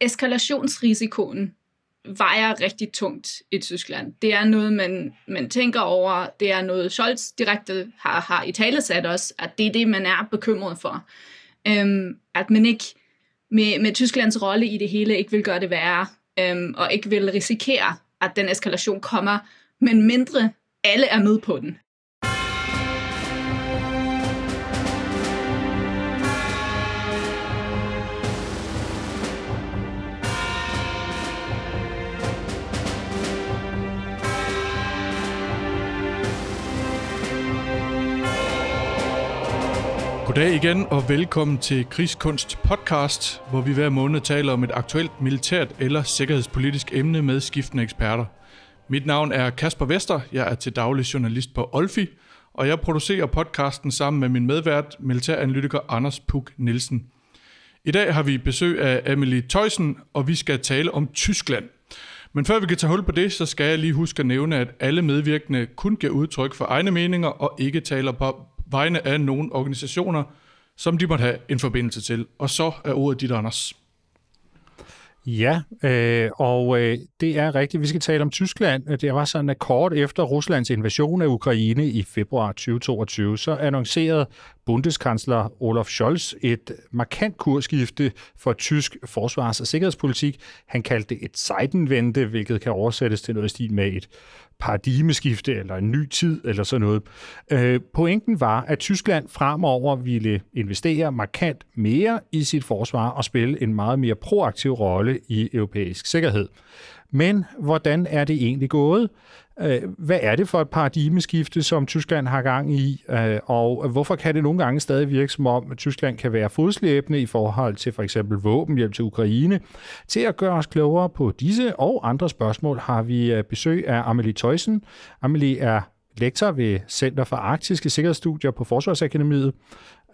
eskalationsrisikoen vejer rigtig tungt i Tyskland. Det er noget, man, man tænker over. Det er noget, Scholz direkte har, har i tale sat os, at det er det, man er bekymret for. Øhm, at man ikke med, med Tysklands rolle i det hele ikke vil gøre det værre, øhm, og ikke vil risikere, at den eskalation kommer, men mindre alle er med på den. Goddag igen og velkommen til Krigskunst podcast, hvor vi hver måned taler om et aktuelt militært eller sikkerhedspolitisk emne med skiftende eksperter. Mit navn er Kasper Vester, jeg er til daglig journalist på Olfi, og jeg producerer podcasten sammen med min medvært, militæranalytiker Anders Puk Nielsen. I dag har vi besøg af Emily Tøjsen, og vi skal tale om Tyskland. Men før vi kan tage hul på det, så skal jeg lige huske at nævne, at alle medvirkende kun giver udtryk for egne meninger og ikke taler på vegne af nogle organisationer, som de måtte have en forbindelse til. Og så er ordet dit, Anders. Ja, øh, og øh, det er rigtigt. Vi skal tale om Tyskland. Det var sådan, at kort efter Ruslands invasion af Ukraine i februar 2022, så annoncerede bundeskansler Olaf Scholz et markant kursskifte for tysk forsvars- og sikkerhedspolitik. Han kaldte det et Seitenwende, hvilket kan oversættes til noget i stil med et paradigmeskifte eller en ny tid eller sådan noget. Øh, pointen var, at Tyskland fremover ville investere markant mere i sit forsvar og spille en meget mere proaktiv rolle i europæisk sikkerhed. Men hvordan er det egentlig gået? Øh, hvad er det for et paradigmeskifte, som Tyskland har gang i, øh, og hvorfor kan det nogle gange stadig virke som om, at Tyskland kan være fodslæbende i forhold til for eksempel våbenhjælp til Ukraine? Til at gøre os klogere på disse og andre spørgsmål har vi øh, besøg af Amelie Tøjsen. Amelie er lektor ved Center for Arktiske Sikkerhedsstudier på Forsvarsakademiet.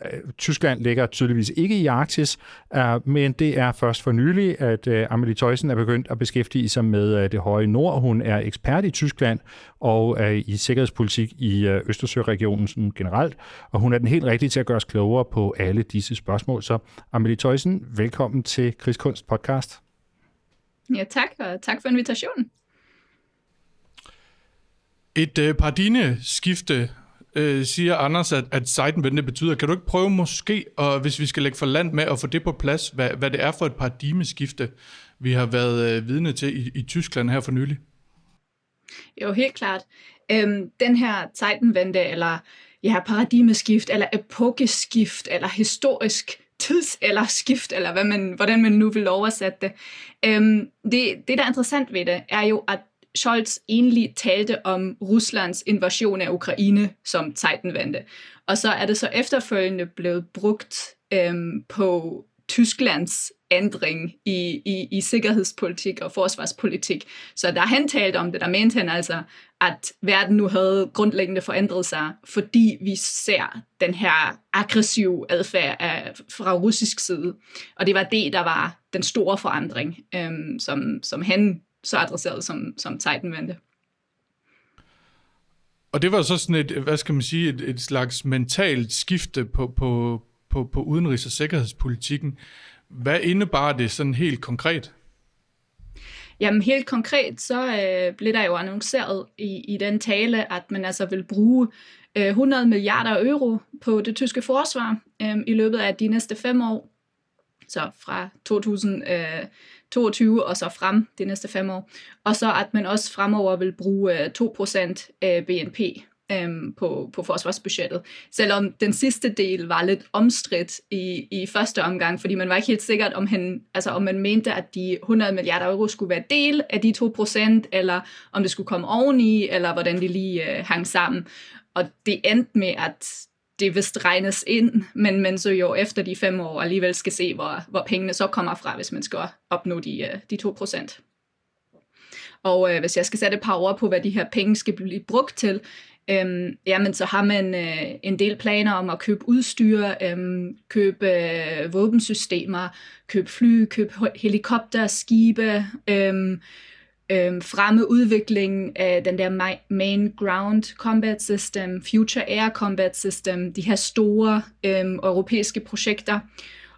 Øh, Tyskland ligger tydeligvis ikke i Arktis, øh, men det er først for nylig, at øh, Amelie Tøjsen er begyndt at beskæftige sig med det høje nord. Hun er ekspert i Tyskland og i sikkerhedspolitik i Østersøregionen generelt, og hun er den helt rigtige til at gøre os klogere på alle disse spørgsmål. Så Amelie Tøjsen, velkommen til Krigskunst podcast. Ja, tak, og tak for invitationen. Et øh, paradigmeskifte øh, siger Anders, at, at Seitenwende betyder. Kan du ikke prøve måske, og hvis vi skal lægge for land med at få det på plads, hvad, hvad det er for et paradigmeskifte, vi har været øh, vidne til i, i Tyskland her for nylig? Jo, helt klart. Øhm, den her Zeitenwende, eller ja, paradigmeskift, eller epokeskift, eller historisk tids- eller skift, eller hvad man, hvordan man nu vil oversætte det. Øhm, det. Det, der er interessant ved det, er jo, at Scholz egentlig talte om Ruslands invasion af Ukraine som Zeitenwende. Og så er det så efterfølgende blevet brugt øhm, på Tysklands ændring i, i, i sikkerhedspolitik og forsvarspolitik. Så da han talte om det, der mente han altså, at verden nu havde grundlæggende forandret sig, fordi vi ser den her aggressiv adfærd af, fra russisk side. Og det var det, der var den store forandring, øhm, som, som han så adresseret som, som Titanvendte. Og det var så sådan et, hvad skal man sige, et, et slags mentalt skifte på, på, på, på udenrigs- og sikkerhedspolitikken. Hvad indebar det sådan helt konkret? Jamen helt konkret, så øh, blev der jo annonceret i, i den tale, at man altså vil bruge øh, 100 milliarder euro på det tyske forsvar øh, i løbet af de næste fem år. Så fra 2000, øh, 22 og så frem de næste fem år. Og så at man også fremover vil bruge øh, 2% af BNP øhm, på, på forsvarsbudgettet. Selvom den sidste del var lidt omstridt i, i første omgang, fordi man var ikke helt sikkert, om, han, altså, om man mente, at de 100 milliarder euro skulle være del af de 2%, eller om det skulle komme oveni, eller hvordan det lige øh, hang sammen. Og det endte med, at det vist regnes ind, men man så jo efter de fem år alligevel skal se, hvor, hvor pengene så kommer fra, hvis man skal opnå de, øh, de 2%. Og øh, hvis jeg skal sætte et par ord på, hvad de her penge skal blive brugt til, øhm, jamen så har man øh, en del planer om at købe udstyr, øhm, købe øh, våbensystemer, købe fly, købe helikopter, skibe, øhm, øhm, fremme udviklingen af den der Main Ground Combat System, Future Air Combat System, de her store øhm, europæiske projekter.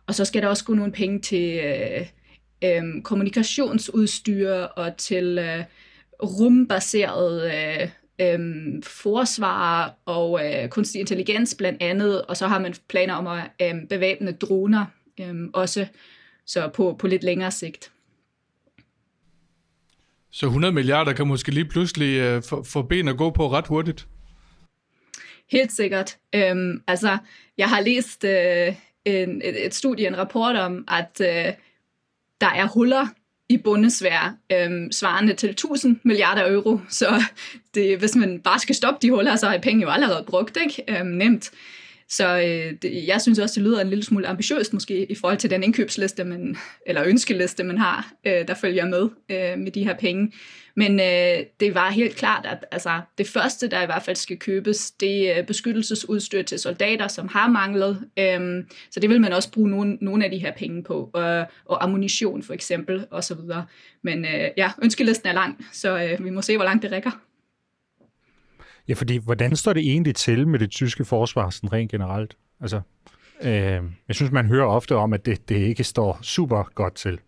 Og så skal der også gå nogle penge til øh, øhm, kommunikationsudstyr og til øh, rumbaseret øh, øhm, forsvar og øh, kunstig intelligens blandt andet, og så har man planer om at øhm, bevæbne droner øhm, også, så på, på lidt længere sigt. Så 100 milliarder kan måske lige pludselig øh, få, få ben at gå på ret hurtigt? Helt sikkert. Øhm, altså, jeg har læst øh, en, et, et studie, en rapport om, at øh, der er huller i bundesvær, øhm, svarende til 1000 milliarder euro. Så det, hvis man bare skal stoppe de huller, så er penge jo allerede brugt, ikke? Øhm, nemt. Så øh, det, jeg synes også, det lyder en lille smule ambitiøst måske i forhold til den indkøbsliste, man, eller ønskeliste, man har, øh, der følger med øh, med de her penge. Men øh, det var helt klart, at altså, det første, der i hvert fald skal købes, det er beskyttelsesudstyr til soldater, som har manglet. Øh, så det vil man også bruge nogle, nogle af de her penge på, øh, og ammunition for eksempel, osv. Men øh, ja, ønskelisten er lang, så øh, vi må se, hvor langt det rækker. Ja, fordi hvordan står det egentlig til med det tyske forsvar sådan rent generelt? Altså, øh, jeg synes, man hører ofte om, at det, det ikke står super godt til.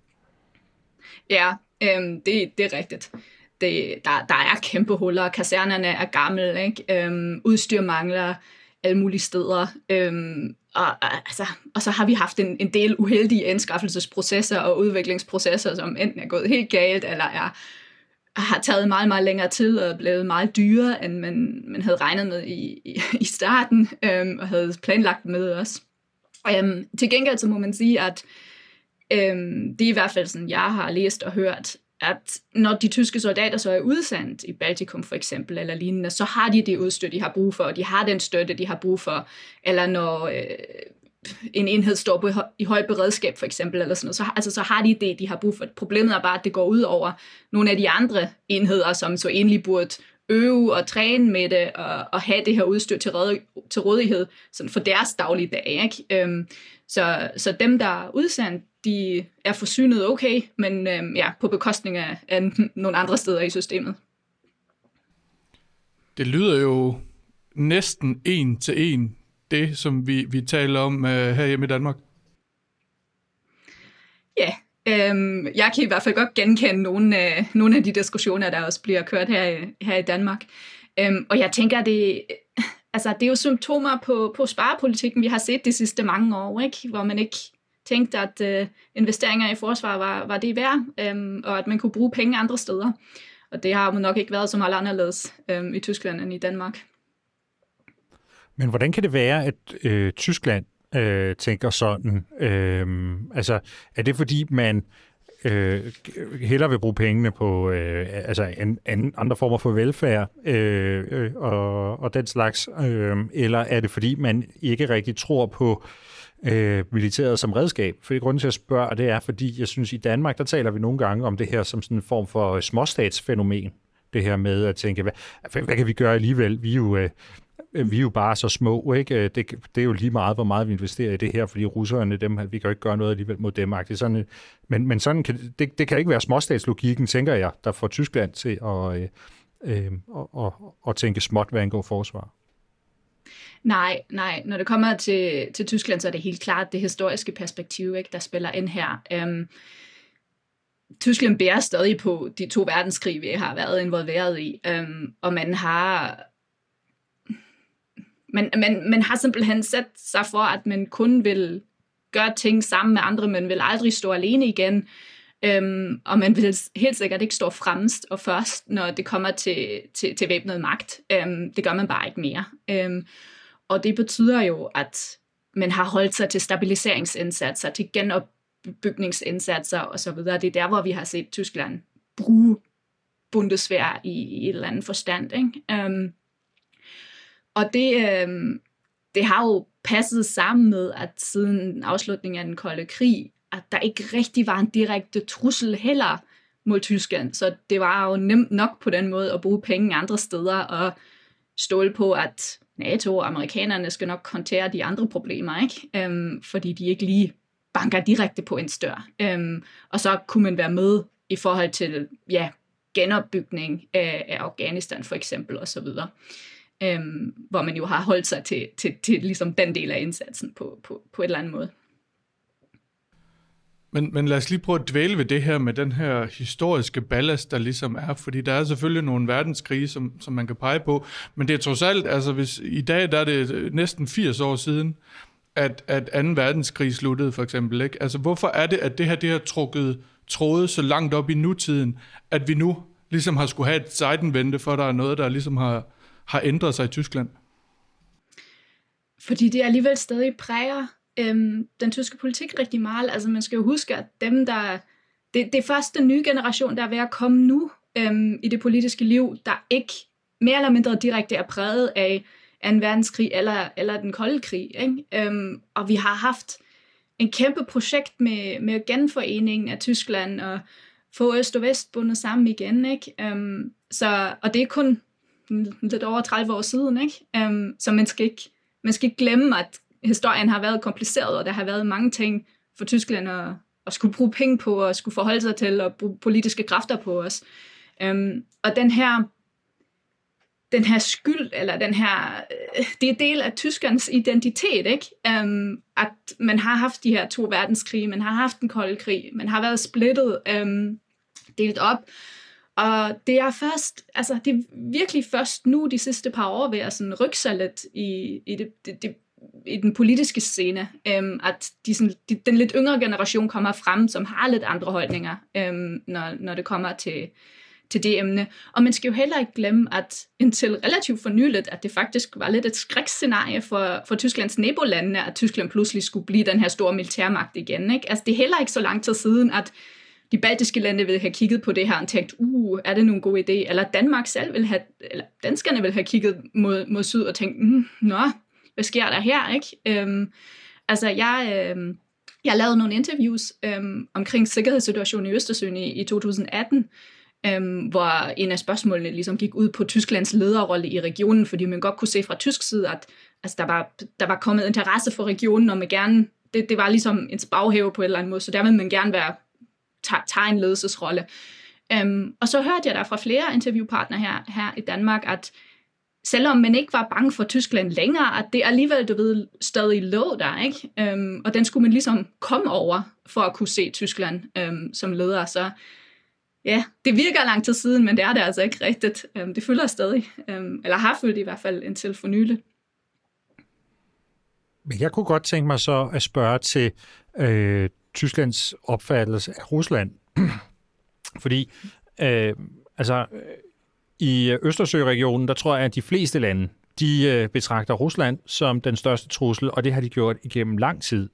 Ja, øh, det, det er rigtigt. Det, der, der er kæmpe huller, kasernerne er gamle, ikke? Øhm, udstyr mangler alle mulige steder. Øhm, og, altså, og så har vi haft en, en del uheldige anskaffelsesprocesser og udviklingsprocesser, som enten er gået helt galt, eller er har taget meget, meget længere tid og er blevet meget dyrere, end man, man havde regnet med i, i, i starten, øhm, og havde planlagt med os. Øhm, til gengæld så må man sige, at øhm, det er i hvert fald sådan, jeg har læst og hørt, at når de tyske soldater så er udsendt i Baltikum for eksempel, eller lignende, så har de det udstyr, de har brug for, og de har den støtte, de har brug for. Eller når øh, en enhed står på, i høj beredskab for eksempel, eller sådan noget, så, altså, så har de det, de har brug for. Problemet er bare, at det går ud over nogle af de andre enheder, som så egentlig burde øve og træne med det, og, og have det her udstyr til, råd, til rådighed sådan for deres daglige dag. Ikke? Øhm, så, så dem, der er udsendt, de er forsynet okay, men øhm, ja, på bekostning af, af nogle andre steder i systemet. Det lyder jo næsten en til en det, som vi, vi taler om øh, her hjemme i Danmark? Ja, øhm, jeg kan i hvert fald godt genkende nogle, af, nogle af de diskussioner, der også bliver kørt her, her i Danmark. Øhm, og jeg tænker, det, altså, det er jo symptomer på, på sparepolitikken, vi har set de sidste mange år, ikke? hvor man ikke tænkte, at øh, investeringer i forsvar var, var det værd, øhm, og at man kunne bruge penge andre steder. Og det har nok ikke været så meget anderledes øhm, i Tyskland end i Danmark. Men hvordan kan det være, at øh, Tyskland øh, tænker sådan? Øh, altså, er det fordi, man øh, hellere vil bruge pengene på øh, altså en, en, andre former for velfærd øh, øh, og, og den slags, øh, eller er det fordi, man ikke rigtig tror på øh, militæret som redskab? For det grunden til at spørge, det er, fordi jeg synes, i Danmark, der taler vi nogle gange om det her som sådan en form for småstatsfænomen. Det her med at tænke, hvad, hvad kan vi gøre alligevel? Vi er jo... Øh, Øh, vi er jo bare så små, ikke? Øh, det, det er jo lige meget, hvor meget vi investerer i det her, fordi russerne, dem, vi kan jo ikke gøre noget alligevel mod dem. Sådan, øh, men, men sådan kan, det, det kan ikke være småstatslogikken, tænker jeg, der får Tyskland til at, øh, øh, og, og, og tænke småt, hvad angår forsvar. Nej, nej. Når det kommer til, til Tyskland, så er det helt klart det historiske perspektiv, ikke, der spiller ind her. Øhm, Tyskland bærer stadig på de to verdenskrige, vi har været involveret i, øhm, og man har man, man, man har simpelthen sat sig for, at man kun vil gøre ting sammen med andre, men vil aldrig stå alene igen. Øhm, og man vil helt sikkert ikke stå fremmest og først, når det kommer til, til, til væbnet magt. Øhm, det gør man bare ikke mere. Øhm, og det betyder jo, at man har holdt sig til stabiliseringsindsatser, til genopbygningsindsatser osv. Det er der, hvor vi har set Tyskland bruge Bundeswehr i, i et eller andet forstand. Ikke? Øhm, og det, øh, det har jo passet sammen med, at siden afslutningen af den kolde krig, at der ikke rigtig var en direkte trussel heller mod Tyskland. Så det var jo nemt nok på den måde at bruge penge andre steder og stole på, at NATO og amerikanerne skal nok håndtere de andre problemer, ikke? Øhm, fordi de ikke lige banker direkte på en stør. Øhm, og så kunne man være med i forhold til ja, genopbygning af, af Afghanistan for eksempel osv øhm, hvor man jo har holdt sig til, til, til ligesom den del af indsatsen på, på, på et eller andet måde. Men, men lad os lige prøve at dvæle ved det her med den her historiske ballast, der ligesom er, fordi der er selvfølgelig nogle verdenskrige, som, som man kan pege på, men det er trods alt, altså hvis i dag der er det øh, næsten 80 år siden, at, at 2. verdenskrig sluttede for eksempel, ikke? Altså hvorfor er det, at det her, det har trukket tråde så langt op i nutiden, at vi nu ligesom har skulle have et sejtenvente, for der er noget, der ligesom har, har ændret sig i Tyskland? Fordi det alligevel stadig præger øhm, den tyske politik rigtig meget. Altså man skal jo huske, at dem, der... Det, det er først den nye generation, der er ved at komme nu øhm, i det politiske liv, der ikke mere eller mindre direkte er præget af en verdenskrig eller, eller den kolde krig. Ikke? Øhm, og vi har haft en kæmpe projekt med, med genforeningen af Tyskland og få Øst og Vest bundet sammen igen. Ikke? Øhm, så, og det er kun lidt over 30 år siden, ikke? Um, så man skal, ikke, man skal ikke glemme, at historien har været kompliceret, og der har været mange ting for Tyskland at, at skulle bruge penge på, og skulle forholde sig til, og bruge politiske kræfter på os. Um, og den her den her skyld, eller den her, øh, det er del af tyskernes identitet, ikke? Um, at man har haft de her to verdenskrige, man har haft den kolde krig, man har været splittet, um, delt op, og det er først, altså det er virkelig først nu, de sidste par år, ved at sådan rykke sig lidt i, i, det, det, det, i den politiske scene, øhm, at de, sådan, de, den lidt yngre generation kommer frem, som har lidt andre holdninger, øhm, når, når det kommer til, til det emne. Og man skal jo heller ikke glemme, at indtil relativt for nyligt, at det faktisk var lidt et skrækscenarie for, for Tysklands nabolande, at Tyskland pludselig skulle blive den her store militærmagt igen. Ikke? Altså det er heller ikke så lang tid siden, at de baltiske lande vil have kigget på det her og tænkt, uh, er det nogen god idé? Eller Danmark selv vil have, eller danskerne vil have kigget mod, mod syd og tænkt, mm, nå, hvad sker der her? Ikke? Øhm, altså jeg, øhm, jeg lavede nogle interviews øhm, omkring sikkerhedssituationen i Østersøen i, i 2018, øhm, hvor en af spørgsmålene ligesom gik ud på Tysklands lederrolle i regionen, fordi man godt kunne se fra tysk side, at altså, der, var, der var kommet interesse for regionen, og man gerne, det, det var ligesom en baghæve på en eller anden måde, så der ville man gerne være, tager, en ledelsesrolle. Øhm, og så hørte jeg der fra flere interviewpartnere her, her i Danmark, at selvom man ikke var bange for Tyskland længere, at det alligevel, du ved, stadig lå der, ikke? Øhm, og den skulle man ligesom komme over, for at kunne se Tyskland øhm, som leder. Så ja, det virker lang tid siden, men det er det altså ikke rigtigt. Øhm, det fylder stadig, øhm, eller har følt i hvert fald indtil for nylig. Men jeg kunne godt tænke mig så at spørge til øh, Tysklands opfattelse af Rusland. Fordi øh, altså, øh, i Østersøregionen, der tror jeg, at de fleste lande, de øh, betragter Rusland som den største trussel, og det har de gjort igennem lang tid.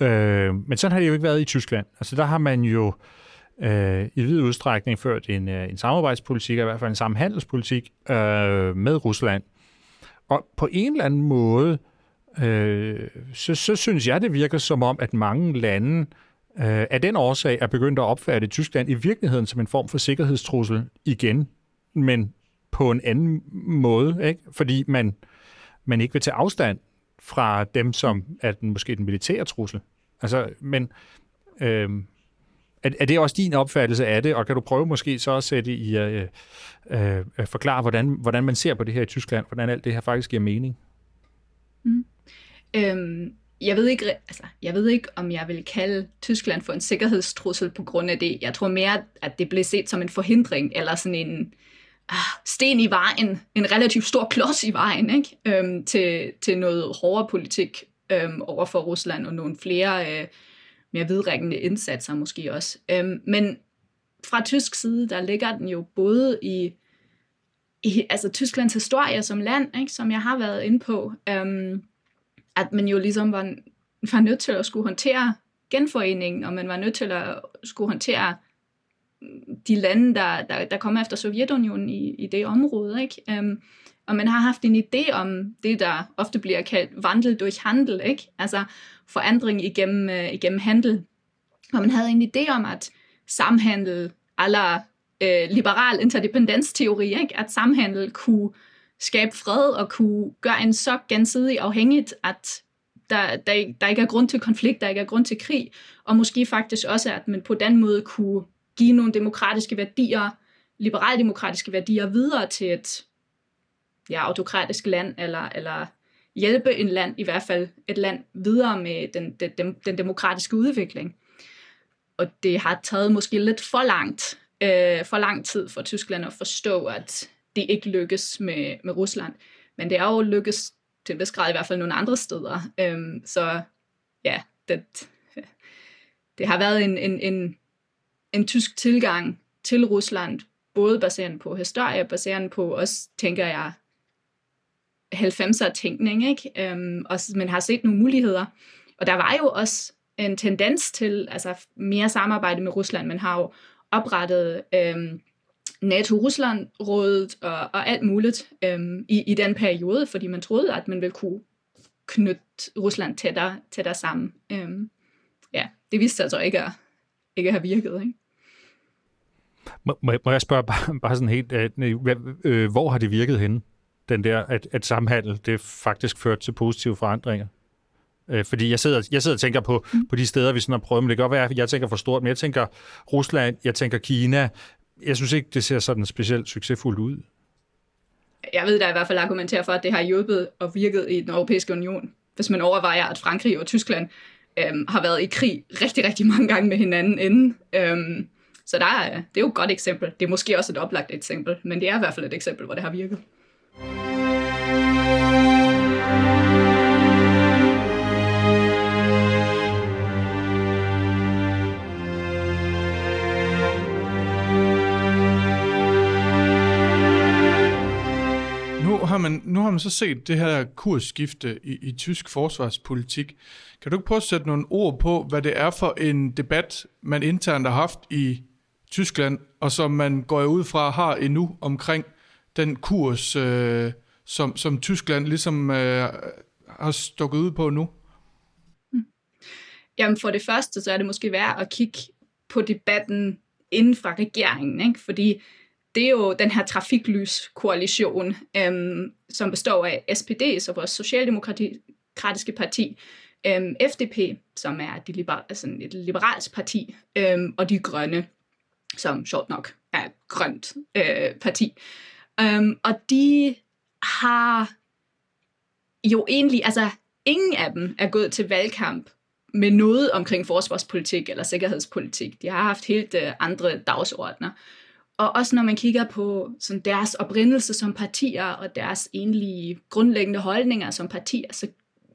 Øh, men sådan har det jo ikke været i Tyskland. Altså der har man jo øh, i vid udstrækning ført en, øh, en samarbejdspolitik, i hvert fald en samhandelspolitik øh, med Rusland. Og på en eller anden måde, øh, så, så synes jeg, det virker som om, at mange lande øh, af den årsag er begyndt at opfatte Tyskland i virkeligheden som en form for sikkerhedstrussel igen, men på en anden måde, ikke? fordi man, man ikke vil tage afstand fra dem, som er den, måske den militære trussel. Altså, men øh, er, er det også din opfattelse af det, og kan du prøve måske så at sætte i øh, øh, øh, forklare, hvordan, hvordan man ser på det her i Tyskland, hvordan alt det her faktisk giver mening? Mm. Øhm, jeg ved ikke, altså, jeg ved ikke, om jeg vil kalde Tyskland for en sikkerhedstrussel på grund af det. Jeg tror mere, at det blev set som en forhindring, eller sådan en ah, sten i vejen, en relativt stor klods i vejen, ikke? Øhm, til, til noget hårdere politik øhm, over for Rusland, og nogle flere øh, mere vidrækkende indsatser måske også. Øhm, men fra tysk side, der ligger den jo både i, i altså Tysklands historie som land, ikke, som jeg har været inde på, øhm, at man jo ligesom var, var nødt til at skulle håndtere genforeningen, og man var nødt til at skulle håndtere de lande, der, der, der kommer efter Sovjetunionen i, i det område. Ikke? Um, og man har haft en idé om det, der ofte bliver kaldt vandel durch handel, ikke? altså forandring igennem, uh, igennem handel. Og man havde en idé om, at samhandel, aller uh, øh, liberal interdependensteori, ikke? at samhandel kunne skabe fred og kunne gøre en så gensidig afhængigt, at der, der, der ikke er grund til konflikt, der ikke er grund til krig, og måske faktisk også, at man på den måde kunne give nogle demokratiske værdier, liberaldemokratiske værdier videre til et ja, autokratisk land, eller, eller hjælpe en land, i hvert fald et land, videre med den, den, den demokratiske udvikling. og det har taget måske lidt for langt, øh, for lang tid for Tyskland at forstå, at det ikke lykkes med, med Rusland. Men det er jo lykkes til en vis grad i hvert fald nogle andre steder. Øhm, så ja, det, det har været en, en, en, en tysk tilgang til Rusland, både baseret på historie, baseret på også, tænker jeg, 90'er tænkning, ikke? Øhm, og man har set nogle muligheder. Og der var jo også en tendens til altså mere samarbejde med Rusland. Man har jo oprettet øhm, NATO-Rusland-rådet og, og alt muligt øhm, i, i den periode, fordi man troede, at man ville kunne knytte Rusland tættere, tættere sammen. Øhm, ja, det viste sig altså ikke at, ikke at have virket. Ikke? Må, må jeg spørge bare, bare sådan helt, øh, øh, hvor har det virket henne? Den der, at, at samhandel, det faktisk ført til positive forandringer? Øh, fordi jeg sidder, jeg sidder og tænker på, mm. på de steder, vi sådan har prøvet, men det kan godt være, at jeg tænker for stort, men jeg tænker Rusland, jeg tænker Kina. Jeg synes ikke, det ser sådan specielt succesfuldt ud. Jeg ved, der er i hvert fald argumenterer for, at det har hjulpet og virket i den europæiske union. Hvis man overvejer, at Frankrig og Tyskland øhm, har været i krig rigtig, rigtig mange gange med hinanden inden. Øhm, så der er, det er jo et godt eksempel. Det er måske også et oplagt eksempel, men det er i hvert fald et eksempel, hvor det har virket. Man, nu har man så set det her kursskifte i, i tysk forsvarspolitik. Kan du ikke prøve at sætte nogle ord på, hvad det er for en debat, man internt har haft i Tyskland, og som man går ud fra har endnu omkring den kurs, øh, som, som Tyskland ligesom øh, har stukket ud på nu? Mm. Jamen for det første, så er det måske værd at kigge på debatten inden fra regeringen, ikke? fordi det er jo den her trafiklys-koalition, øhm, som består af SPD, så vores socialdemokratiske parti, øhm, FDP, som er de liber- altså et liberalt parti, øhm, og de grønne, som sjovt nok er et grønt øh, parti. Øhm, og de har jo egentlig, altså ingen af dem er gået til valgkamp med noget omkring forsvarspolitik eller sikkerhedspolitik. De har haft helt øh, andre dagsordner. Og også når man kigger på sådan deres oprindelse som partier og deres egentlige grundlæggende holdninger som partier, så,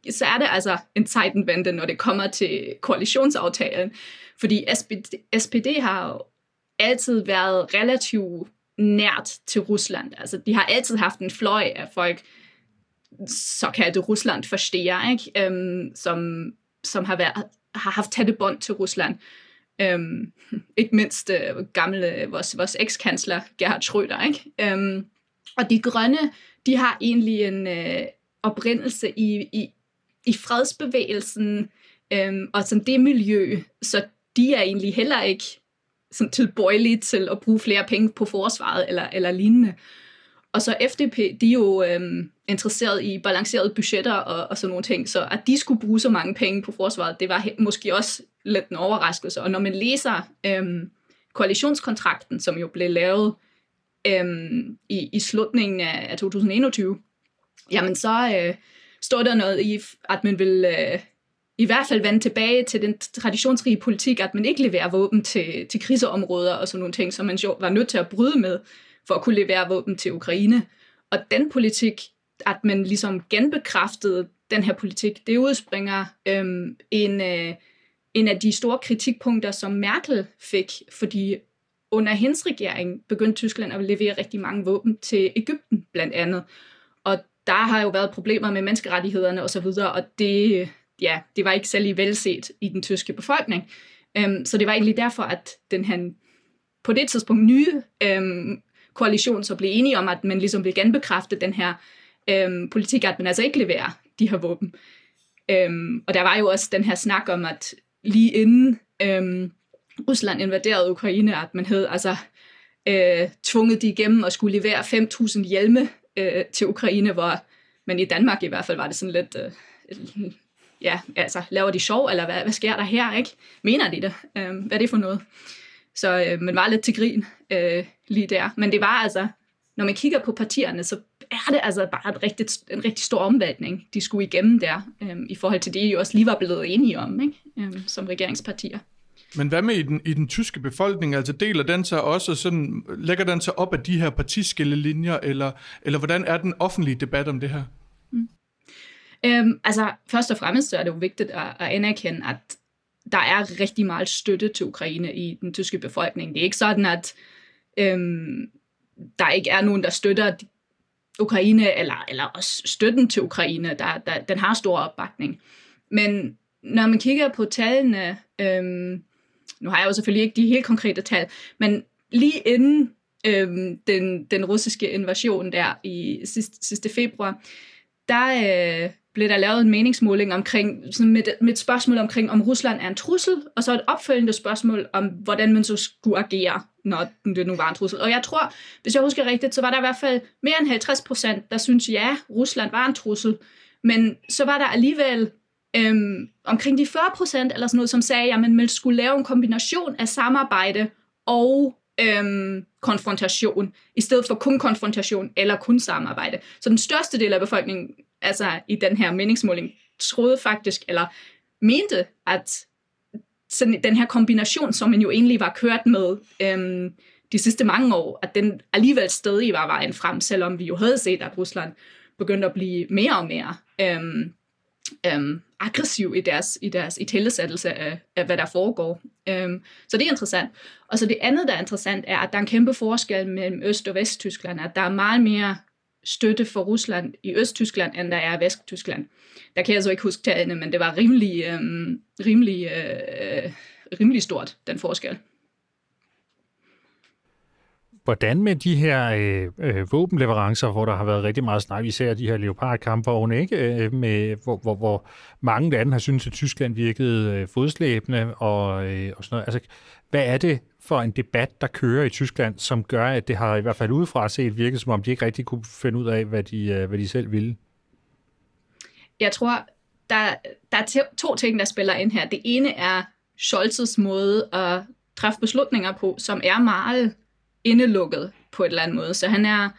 så er det altså en Zeitenwende, når det kommer til koalitionsaftalen. Fordi SPD, SPD har jo altid været relativt nært til Rusland. Altså, de har altid haft en fløj af folk, såkaldte Rusland forstår, ikke? Øhm, som, som har, været, har haft tætte bånd til Rusland. Øhm, ikke mindst øh, gamle, vores, vores ekskansler Gerhard Schröder. Ikke? Øhm, og de grønne, de har egentlig en øh, oprindelse i, i, i fredsbevægelsen øhm, og sådan det miljø, så de er egentlig heller ikke sådan tilbøjelige til at bruge flere penge på forsvaret eller, eller lignende. Og så FDP, de er jo øhm, interesseret i balancerede budgetter og, og sådan nogle ting, så at de skulle bruge så mange penge på forsvaret, det var måske også lidt en overraskelse. Og når man læser øhm, koalitionskontrakten, som jo blev lavet øhm, i, i slutningen af, af 2021, jamen så øh, står der noget i, at man vil øh, i hvert fald vende tilbage til den traditionsrige politik, at man ikke leverer våben til, til kriseområder og sådan nogle ting, som man jo var nødt til at bryde med for at kunne levere våben til Ukraine. Og den politik, at man ligesom genbekræftede den her politik, det udspringer øhm, en, øh, en af de store kritikpunkter, som Merkel fik, fordi under hendes regering begyndte Tyskland at levere rigtig mange våben til Ægypten blandt andet. Og der har jo været problemer med menneskerettighederne osv., og, og det, ja, det var ikke særlig velset i den tyske befolkning. Øhm, så det var egentlig derfor, at den her på det tidspunkt nye øhm, koalition så blev enige om, at man ligesom vil genbekræfte den her øhm, politik, at man altså ikke leverer de her våben. Øhm, og der var jo også den her snak om, at lige inden øhm, Rusland invaderede Ukraine, at man havde altså øh, tvunget de igennem og skulle levere 5.000 hjelme øh, til Ukraine, hvor men i Danmark i hvert fald var det sådan lidt, øh, ja, altså, laver de sjov, eller hvad, hvad sker der her, ikke? Mener de det? Øh, hvad er det for noget? Så øh, man var lidt til grin øh, lige der. Men det var altså, når man kigger på partierne, så er det altså bare et rigtigt, en rigtig stor omvæltning, de skulle igennem der, øhm, i forhold til det, I også lige var blevet enige om, ikke? Øhm, som regeringspartier. Men hvad med i den, i den tyske befolkning? Altså deler den sig også sådan, lægger den sig op af de her partiskillelinjer, eller, eller hvordan er den offentlige debat om det her? Mm. Øhm, altså, først og fremmest så er det jo vigtigt at, at anerkende, at der er rigtig meget støtte til Ukraine i den tyske befolkning. Det er ikke sådan, at øhm, der ikke er nogen, der støtter Ukraine, eller, eller også støtten til Ukraine. Der, der, den har stor opbakning. Men når man kigger på tallene, øhm, nu har jeg jo selvfølgelig ikke de helt konkrete tal, men lige inden øhm, den, den russiske invasion der i sidste, sidste februar, der øh, blev der lavet en meningsmåling omkring, sådan med, med et spørgsmål omkring, om Rusland er en trussel, og så et opfølgende spørgsmål om, hvordan man så skulle agere, når det nu var en trussel. Og jeg tror, hvis jeg husker rigtigt, så var der i hvert fald mere end 50 procent, der synes ja, Rusland var en trussel. Men så var der alligevel øhm, omkring de 40 procent, eller sådan noget, som sagde, at man skulle lave en kombination af samarbejde og øhm, konfrontation, i stedet for kun konfrontation eller kun samarbejde. Så den største del af befolkningen, altså i den her meningsmåling, troede faktisk, eller mente, at sådan den her kombination, som man jo egentlig var kørt med øhm, de sidste mange år, at den alligevel stadig var vejen frem, selvom vi jo havde set, at Rusland begyndte at blive mere og mere øhm, øhm, aggressiv i deres, i deres i tilsættelse af, af, hvad der foregår. Øhm, så det er interessant. Og så det andet, der er interessant, er, at der er en kæmpe forskel mellem Øst- og Vesttyskland, at der er meget mere støtte for Rusland i Østtyskland, end der er i Vesttyskland. Der kan jeg så ikke huske tallene, men det var rimelig, øh, rimelig, øh, rimelig stort, den forskel. Hvordan med de her øh, øh, våbenleverancer, hvor der har været rigtig meget snak, især de her Leopard-kampvogne, ikke? Øh, med, hvor, hvor, hvor mange lande har syntes, at Tyskland virkede øh, fodslæbende og, øh, og sådan noget. Altså, hvad er det for en debat, der kører i Tyskland, som gør, at det har i hvert fald udefra set virket, som om de ikke rigtig kunne finde ud af, hvad de, øh, hvad de selv ville? Jeg tror, der, der er to ting, der spiller ind her. Det ene er Scholz's måde at træffe beslutninger på, som er meget indelukket på et eller andet måde. Så han er,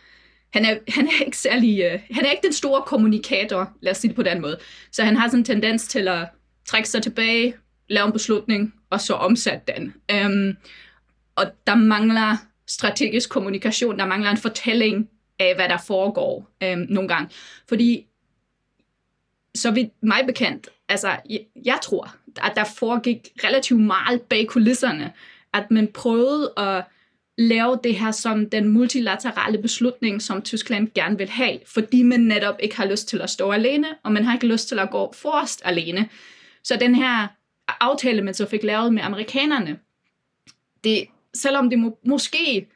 han er, han er ikke særlig, øh, han er ikke den store kommunikator, lad os sige det på den måde. Så han har sådan en tendens til at trække sig tilbage, lave en beslutning, og så omsætte den. Øhm, og der mangler strategisk kommunikation, der mangler en fortælling af, hvad der foregår øhm, nogle gange. Fordi, så vidt mig bekendt, altså, jeg, jeg tror, at der foregik relativt meget bag kulisserne, at man prøvede at lave det her som den multilaterale beslutning, som Tyskland gerne vil have, fordi man netop ikke har lyst til at stå alene, og man har ikke lyst til at gå forrest alene. Så den her aftale, man så fik lavet med amerikanerne, det, selvom det må, måske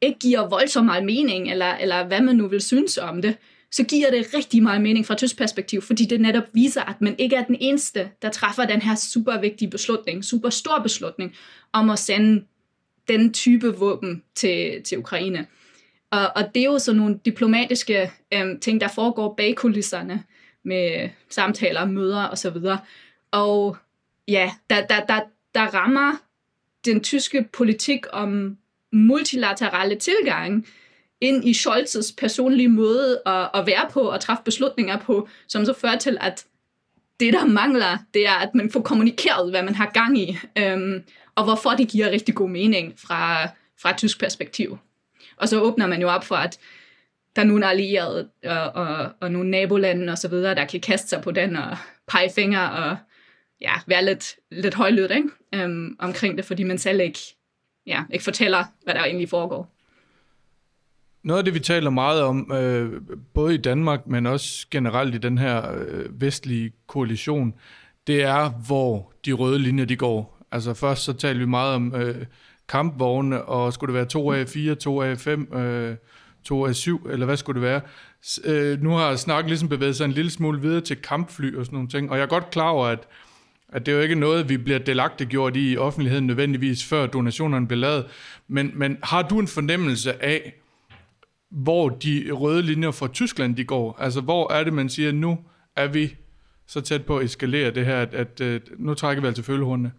ikke giver voldsomt meget mening, eller, eller hvad man nu vil synes om det, så giver det rigtig meget mening fra tysk perspektiv, fordi det netop viser, at man ikke er den eneste, der træffer den her super vigtige beslutning, super stor beslutning, om at sende den type våben til, til Ukraine. Og, og det er jo sådan nogle diplomatiske øhm, ting, der foregår bag kulisserne med samtaler, møder osv. Og, og ja, der, der, der, der rammer den tyske politik om multilaterale tilgang ind i Scholz's personlige måde at, at være på og træffe beslutninger på, som så fører til, at det, der mangler, det er, at man får kommunikeret, hvad man har gang i. Øhm, og hvorfor det giver rigtig god mening fra, fra et tysk perspektiv. Og så åbner man jo op for, at der er nogle allierede og, og, og nogle nabolande og så videre, der kan kaste sig på den og pege fingre og ja, være lidt, lidt højlydt ikke? Øhm, omkring det, fordi man selv ikke, ja, ikke fortæller, hvad der egentlig foregår. Noget af det, vi taler meget om, øh, både i Danmark, men også generelt i den her øh, vestlige koalition, det er, hvor de røde linjer de går. Altså først så talte vi meget om øh, kampvogne, og skulle det være 2A4, 2A5, øh, 2A7, eller hvad skulle det være? Øh, nu har snakken ligesom bevæget sig en lille smule videre til kampfly og sådan nogle ting, og jeg er godt klar over, at, at det er jo ikke noget, vi bliver delagtiggjort i i offentligheden nødvendigvis, før donationerne bliver lavet, men, men har du en fornemmelse af, hvor de røde linjer fra Tyskland de går? Altså hvor er det, man siger, nu er vi så tæt på at eskalere det her, at, at, at nu trækker vi altså følehornene?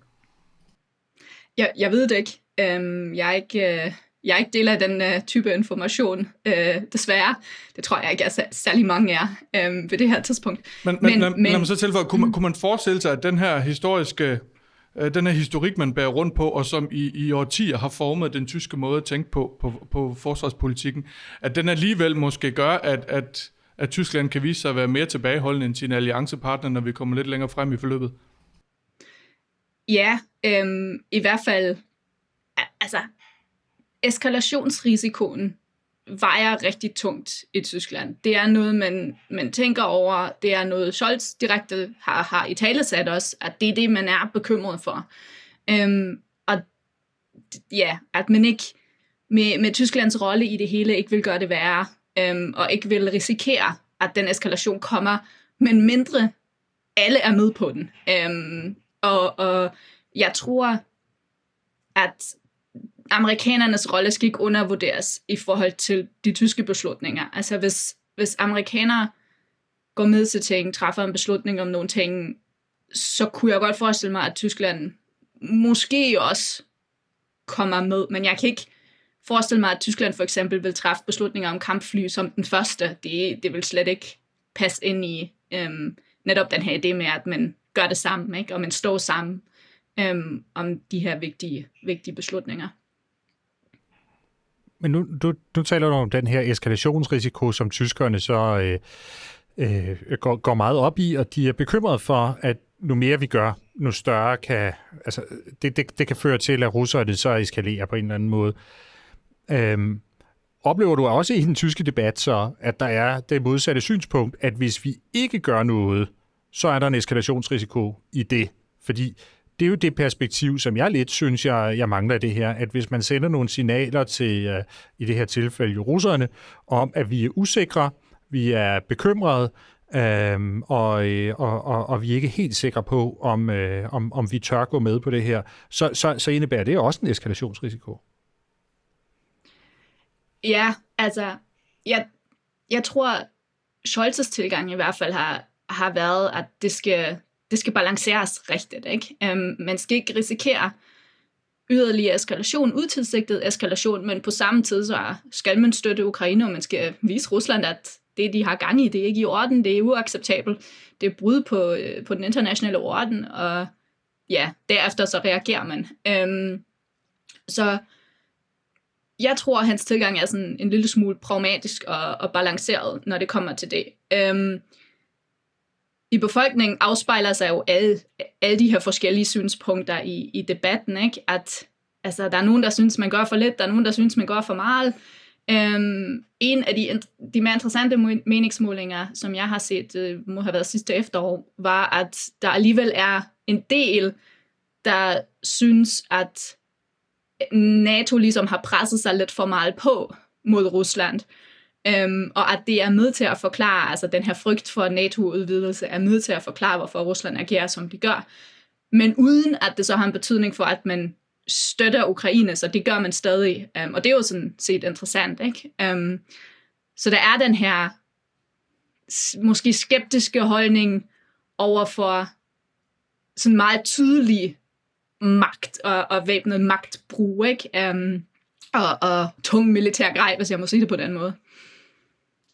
Jeg, jeg ved det ikke. Um, jeg er ikke... Uh, jeg er ikke del af den uh, type information, uh, desværre. Det tror jeg ikke, at særlig mange er um, ved det her tidspunkt. Men, men, men, men lad mig så tilføje, kunne, man, kunne man forestille sig, at den her historiske øh, den her historik, man bærer rundt på, og som i, i årtier har formet den tyske måde at tænke på, på, på forsvarspolitikken, at den alligevel måske gør, at, at, at Tyskland kan vise sig at være mere tilbageholdende end sine alliancepartner, når vi kommer lidt længere frem i forløbet? Ja, øhm, i hvert fald, altså, eskalationsrisikoen vejer rigtig tungt i Tyskland. Det er noget, man, man tænker over. Det er noget, Scholz direkte har, har i tale sat os, at det er det, man er bekymret for. Øhm, og ja, at man ikke med, med Tysklands rolle i det hele ikke vil gøre det værre, øhm, og ikke vil risikere, at den eskalation kommer, men mindre alle er med på den. Øhm, og, og jeg tror, at amerikanernes rolle skal ikke undervurderes i forhold til de tyske beslutninger. Altså hvis, hvis amerikanere går med til ting, træffer en beslutning om nogle ting, så kunne jeg godt forestille mig, at Tyskland måske også kommer med, men jeg kan ikke forestille mig, at Tyskland for eksempel vil træffe beslutninger om kampfly som den første. Det, det vil slet ikke passe ind i øhm, netop den her idé med, at man gør det sammen, ikke? og man står sammen øhm, om de her vigtige, vigtige beslutninger. Men nu, du, nu taler du om den her eskalationsrisiko, som tyskerne så øh, øh, går, går meget op i, og de er bekymrede for, at nu mere vi gør, nu større kan, altså det, det, det kan føre til, at russerne så eskalerer på en eller anden måde. Øhm, oplever du også i den tyske debat så, at der er det modsatte synspunkt, at hvis vi ikke gør noget, så er der en eskalationsrisiko i det? Fordi det er jo det perspektiv, som jeg lidt synes, jeg, jeg mangler i det her, at hvis man sender nogle signaler til, uh, i det her tilfælde jo russerne, om at vi er usikre, vi er bekymrede, øhm, og, øh, og, og, og vi er ikke helt sikre på, om, øh, om, om vi tør gå med på det her, så, så, så indebærer det også en eskalationsrisiko. Ja, altså, jeg, jeg tror, Scholz's tilgang i hvert fald har, har været, at det skal, det skal balanceres rigtigt. Ikke? Øhm, man skal ikke risikere yderligere eskalation, utilsigtet eskalation, men på samme tid så skal man støtte Ukraine, og man skal vise Rusland, at det, de har gang i, det er ikke i orden, det er uacceptabelt, det er brud på, øh, på den internationale orden, og ja, derefter så reagerer man. Øhm, så jeg tror, at hans tilgang er sådan en lille smule pragmatisk og, og balanceret, når det kommer til det. Øhm, i befolkningen afspejler sig jo alle, alle de her forskellige synspunkter i, i debatten, ikke? At altså, der er nogen, der synes, man gør for lidt, der er nogen, der synes, man gør for meget. Øhm, en af de, de mere interessante meningsmålinger, som jeg har set, øh, må have været sidste efterår, var, at der alligevel er en del, der synes, at NATO ligesom har presset sig lidt for meget på mod Rusland. Øhm, og at det er med til at forklare, altså den her frygt for NATO-udvidelse er med til at forklare, hvorfor Rusland agerer, som de gør. Men uden at det så har en betydning for, at man støtter Ukraine, så det gør man stadig. Øhm, og det er jo sådan set interessant, ikke? Øhm, så der er den her måske skeptiske holdning over for sådan meget tydelig magt og, og væbnet magtbrug, ikke? Um, og, og tung militær grej, hvis jeg må sige det på den måde.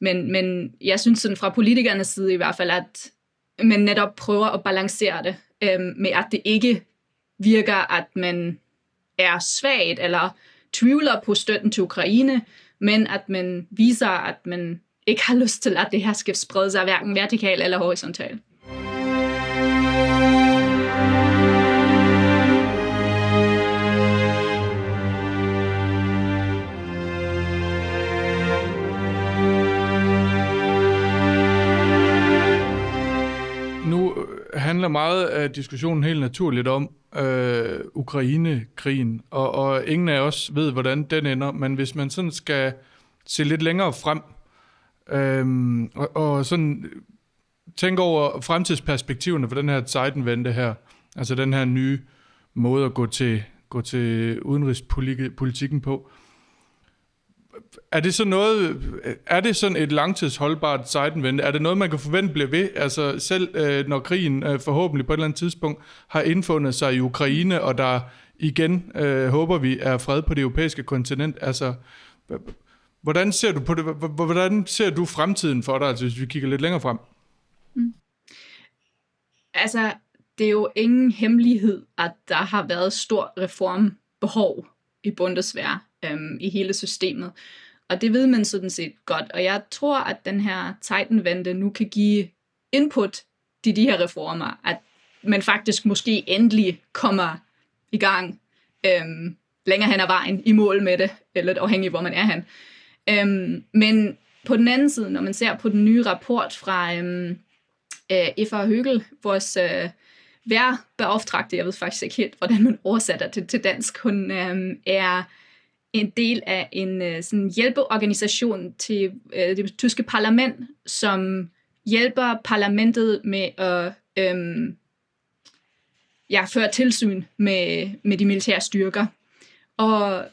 Men, men jeg synes sådan fra politikernes side i hvert fald, at man netop prøver at balancere det øhm, med, at det ikke virker, at man er svagt eller tvivler på støtten til Ukraine, men at man viser, at man ikke har lyst til, at det her skal sprede sig hverken vertikalt eller horisontalt. Handler meget af diskussionen helt naturligt om øh, Ukraine-krigen, og, og ingen af os ved, hvordan den ender, men hvis man sådan skal se lidt længere frem, øh, og, og sådan tænke over fremtidsperspektiverne for den her Zeitenwende her, altså den her nye måde at gå til, gå til udenrigspolitikken på, øh, er det så noget, er det sådan et langtidsholdbart Zeitenwende? Er det noget, man kan forvente bliver ved? Altså selv øh, når krigen øh, forhåbentlig på et eller andet tidspunkt har indfundet sig i Ukraine, og der igen, øh, håber vi, er fred på det europæiske kontinent. Altså, hvordan ser du på det? Hvordan ser du fremtiden for dig, altså, hvis vi kigger lidt længere frem? Mm. Altså, det er jo ingen hemmelighed, at der har været stor reformbehov i Bundeswehr øhm, i hele systemet. Og det ved man sådan set godt. Og jeg tror, at den her Titan-vente nu kan give input til de her reformer. At man faktisk måske endelig kommer i gang øhm, længere hen ad vejen i mål med det, eller lidt afhængig hvor man er hen. Øhm, men på den anden side, når man ser på den nye rapport fra øhm, øh, Eva Høgel, vores øh, værbeauftragte, jeg ved faktisk ikke helt, hvordan man oversætter det til dansk, hun øhm, er en del af en øh, sådan hjælpeorganisation til øh, det tyske parlament, som hjælper parlamentet med at øh, ja, føre tilsyn med, med de militære styrker. Og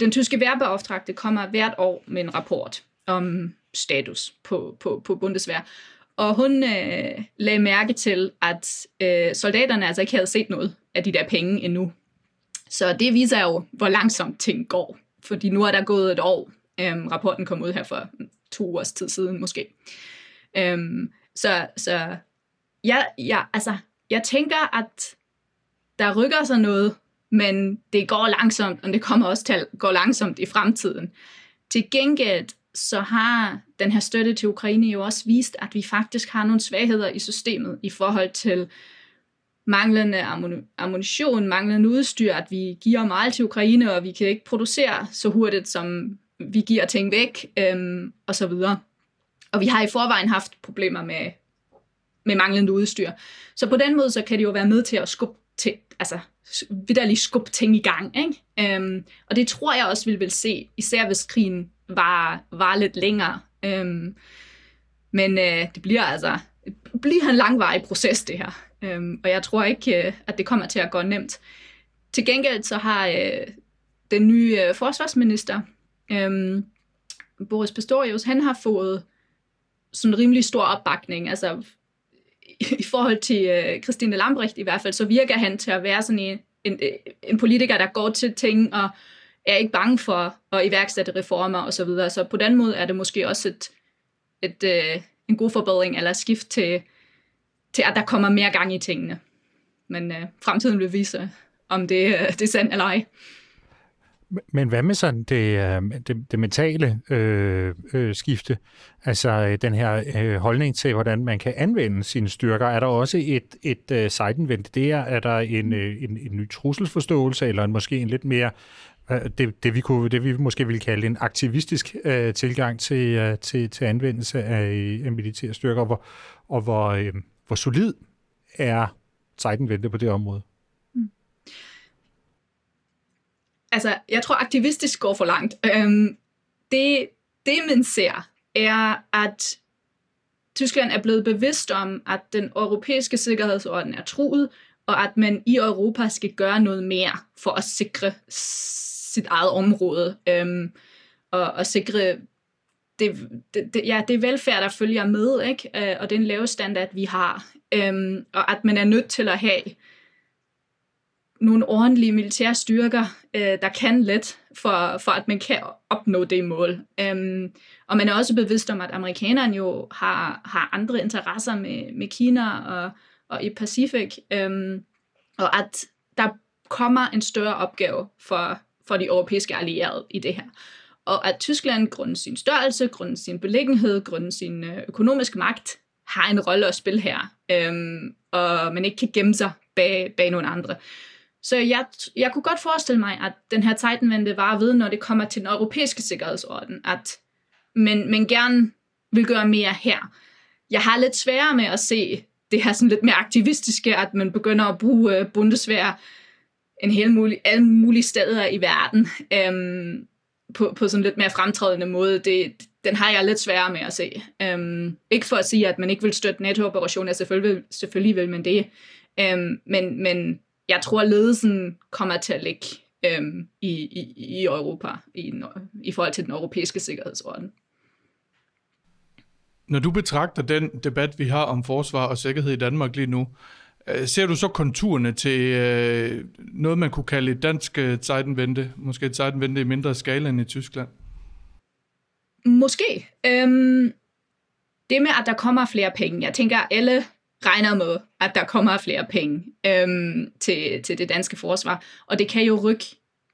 den tyske værbeoftragte kommer hvert år med en rapport om status på, på, på Bundeswehr. Og hun øh, lagde mærke til, at øh, soldaterne altså ikke havde set noget af de der penge endnu. Så det viser jo, hvor langsomt ting går. Fordi nu er der gået et år. Øhm, rapporten kom ud her for to års tid siden måske. Øhm, så så ja, ja, altså, jeg tænker, at der rykker sig noget, men det går langsomt, og det kommer også til at gå langsomt i fremtiden. Til gengæld så har den her støtte til Ukraine jo også vist, at vi faktisk har nogle svagheder i systemet i forhold til manglende ammunition, manglende udstyr, at vi giver meget til Ukraine, og vi kan ikke producere så hurtigt, som vi giver ting væk, øhm, og så videre. Og vi har i forvejen haft problemer med, med manglende udstyr. Så på den måde, så kan det jo være med til at skubbe til, altså vidderligt skubbe ting i gang. Ikke? Øhm, og det tror jeg også, vi vil se, især hvis krigen var, var lidt længere. Øhm, men øh, det bliver altså bliver en langvarig proces, det her. Øhm, og jeg tror ikke, øh, at det kommer til at gå nemt. Til gengæld så har øh, den nye øh, forsvarsminister, øh, Boris Pistorius, han har fået sådan en rimelig stor opbakning. Altså i forhold til øh, Christine Lambrecht i hvert fald, så virker han til at være sådan en, en, en politiker, der går til ting og er ikke bange for at iværksætte reformer osv. Så, videre. så på den måde er det måske også et, et, øh, en god forbedring eller skift til, til, at der kommer mere gang i tingene. Men øh, fremtiden vil vise, om det, øh, det er sandt eller ej. Men hvad med sådan det, øh, det, det mentale øh, øh, skifte? Altså øh, den her øh, holdning til, hvordan man kan anvende sine styrker. Er der også et, et øh, sejtenvendt der? Er der en, øh, en, en ny trusselsforståelse, eller en, måske en lidt mere øh, det, det, vi kunne, det vi måske ville kalde en aktivistisk øh, tilgang til, øh, til, til anvendelse af, af militære styrker, og hvor, og hvor, øh, hvor solid er Titan på det område? Mm. Altså, jeg tror aktivistisk går for langt. Øhm, det, det man ser, er, at Tyskland er blevet bevidst om, at den europæiske sikkerhedsorden er truet, og at man i Europa skal gøre noget mere for at sikre sit eget område, øhm, og, og sikre det, det, det, ja, det er velfærd, der følger med, ikke? Øh, og den lave standard, vi har. Øhm, og at man er nødt til at have nogle ordentlige militære styrker, øh, der kan let, for, for at man kan opnå det mål. Øhm, og man er også bevidst om, at amerikanerne jo har, har andre interesser med, med Kina og, og i Pacific, øhm, og at der kommer en større opgave for, for de europæiske allierede i det her. Og at Tyskland, grundet sin størrelse, grundet sin beliggenhed, grundet sin øh, økonomiske magt, har en rolle at spille her, øhm, og man ikke kan gemme sig bag, bag nogle andre. Så jeg, jeg kunne godt forestille mig, at den her Titanvente var ved, når det kommer til den europæiske sikkerhedsorden, at man, man gerne vil gøre mere her. Jeg har lidt sværere med at se det her sådan lidt mere aktivistiske, at man begynder at bruge bundesvær Bundeswehr en hel mulig, alle mulige steder i verden øhm, på, på sådan lidt mere fremtrædende måde. Det, den har jeg lidt sværere med at se. Øhm, ikke for at sige, at man ikke vil støtte NATO-operationer, selvfølgelig, selvfølgelig vil man det. Øhm, men, men jeg tror, at ledelsen kommer til at ligge øhm, i, i, i Europa i, i forhold til den europæiske sikkerhedsorden. Når du betragter den debat, vi har om forsvar og sikkerhed i Danmark lige nu, Øh, ser du så konturerne til øh, noget, man kunne kalde et dansk øh, Zeitenwende, måske et Zeitenwende i mindre skala end i Tyskland? Måske. Øhm, det med, at der kommer flere penge. Jeg tænker, alle regner med, at der kommer flere penge øhm, til, til det danske forsvar. Og det kan jo rykke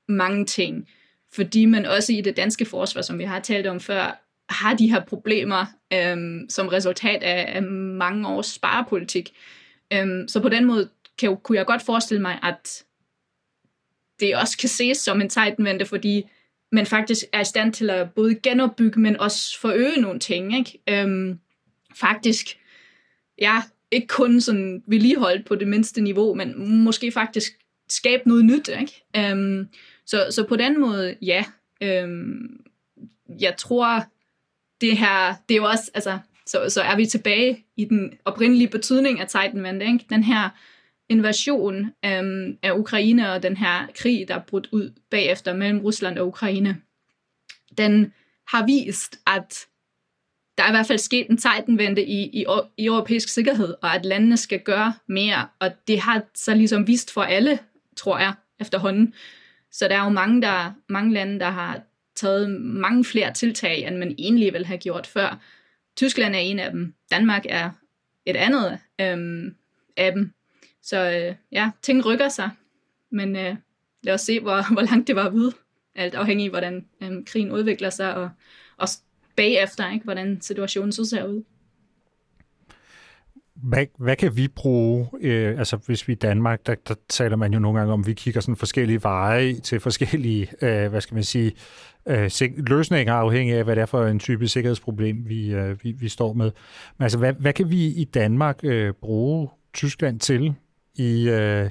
mange ting, fordi man også i det danske forsvar, som vi har talt om før, har de her problemer øhm, som resultat af, af mange års sparepolitik. Øhm, så på den måde kan, kunne jeg godt forestille mig, at det også kan ses som en Titanvente, fordi man faktisk er i stand til at både genopbygge, men også forøge nogle ting. Ikke? Øhm, faktisk, ja, ikke kun sådan vedligeholdt på det mindste niveau, men måske faktisk skabe noget nyt. Ikke? Øhm, så, så på den måde, ja. Øhm, jeg tror, det her, det er jo også, altså, så, så er vi tilbage i den oprindelige betydning af Titanvand, ikke? Den her invasion øhm, af Ukraine og den her krig, der er brudt ud bagefter mellem Rusland og Ukraine, den har vist, at der er i hvert fald sket en Titanvente i, i, i europæisk sikkerhed, og at landene skal gøre mere, og det har så ligesom vist for alle, tror jeg, efterhånden. Så der er jo mange, der, mange lande, der har taget mange flere tiltag, end man egentlig ville have gjort før. Tyskland er en af dem. Danmark er et andet øhm, af dem. Så øh, ja, ting rykker sig. Men øh, lad os se, hvor, hvor langt det var ved. Alt afhængig af, hvordan øhm, krigen udvikler sig, og, og bagefter, ikke, hvordan situationen så ser ud. Hvad, hvad kan vi bruge, øh, altså hvis vi i Danmark, der, der taler man jo nogle gange om, at vi kigger sådan forskellige veje til forskellige, øh, hvad skal man sige, øh, løsninger afhængig af, hvad det er for en type sikkerhedsproblem, vi, øh, vi, vi står med. Men altså, hvad, hvad kan vi i Danmark øh, bruge Tyskland til i øh,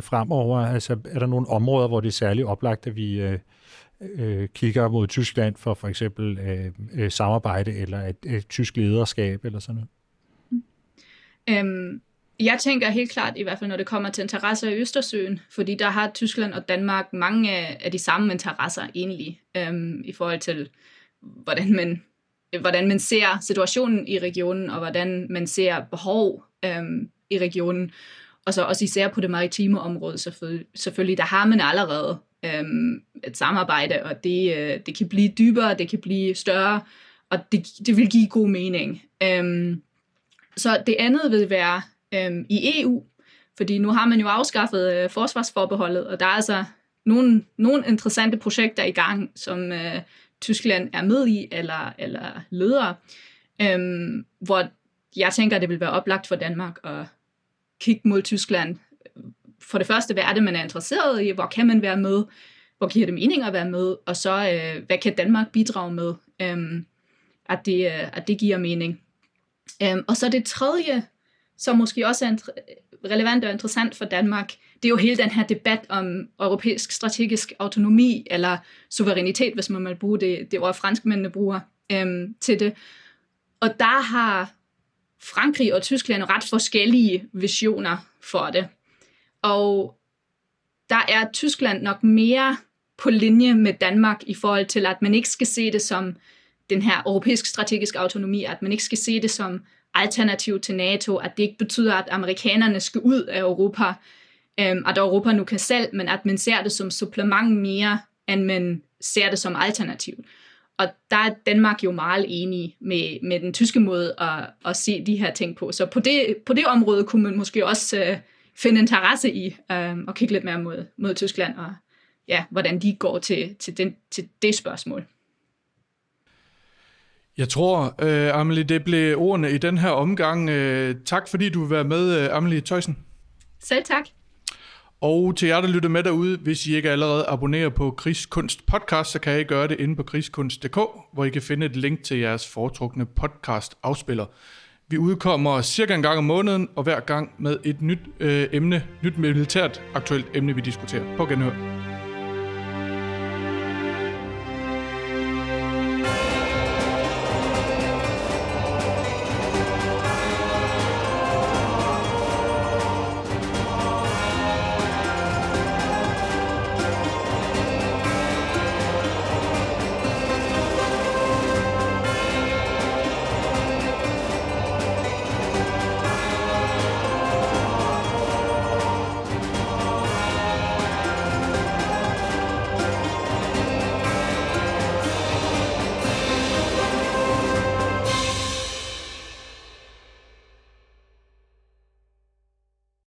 fremover? Altså, er der nogle områder, hvor det er særligt oplagt, at vi øh, øh, kigger mod Tyskland for for eksempel øh, øh, samarbejde eller et, et tysk lederskab eller sådan noget? Mm. Øhm, jeg tænker helt klart, i hvert fald når det kommer til interesser i Østersøen, fordi der har Tyskland og Danmark mange af, de samme interesser egentlig, øhm, i forhold til, hvordan man, hvordan man ser situationen i regionen, og hvordan man ser behov øhm, i regionen. Og så også især på det maritime område selvfølgelig, selvfølgelig der har man allerede øhm, et samarbejde, og det, øh, det kan blive dybere, det kan blive større, og det, det vil give god mening. Øhm, så det andet vil være øhm, i EU, fordi nu har man jo afskaffet øh, forsvarsforbeholdet, og der er altså nogle, nogle interessante projekter i gang, som øh, Tyskland er med i, eller, eller leder, øhm, hvor jeg tænker, det vil være oplagt for Danmark at kigge mod Tyskland. For det første, hvad er det, man er interesseret i? Hvor kan man være med? Hvor giver det mening at være med? Og så, øh, hvad kan Danmark bidrage med? Øhm, at, det, øh, at det giver mening. Øhm, og så det tredje, som måske også er relevant og interessant for Danmark, det er jo hele den her debat om europæisk strategisk autonomi, eller suverænitet, hvis man vil bruge det, det ord franskmændene bruger øhm, til det. Og der har Frankrig og Tyskland ret forskellige visioner for det. Og der er Tyskland nok mere på linje med Danmark i forhold til, at man ikke skal se det som den her europæisk strategisk autonomi, at man ikke skal se det som alternativ til NATO, at det ikke betyder, at amerikanerne skal ud af Europa, øhm, at Europa nu kan selv, men at man ser det som supplement mere, end man ser det som alternativ. Og der er Danmark jo meget enig med, med den tyske måde at, at se de her ting på. Så på det, på det område kunne man måske også øh, finde interesse i øh, at kigge lidt mere mod, mod Tyskland og ja, hvordan de går til, til, den, til det spørgsmål. Jeg tror, øh, Amelie, det blev ordene i den her omgang. Øh, tak fordi du vil være med, øh, Amelie Tøjsen. Selv tak. Og til jer, der lytter med derude, hvis I ikke allerede abonnerer på Krigskunst podcast, så kan I gøre det inde på krigskunst.dk, hvor I kan finde et link til jeres foretrukne podcast afspiller. Vi udkommer cirka en gang om måneden, og hver gang med et nyt øh, emne, nyt militært aktuelt emne, vi diskuterer. På genhør.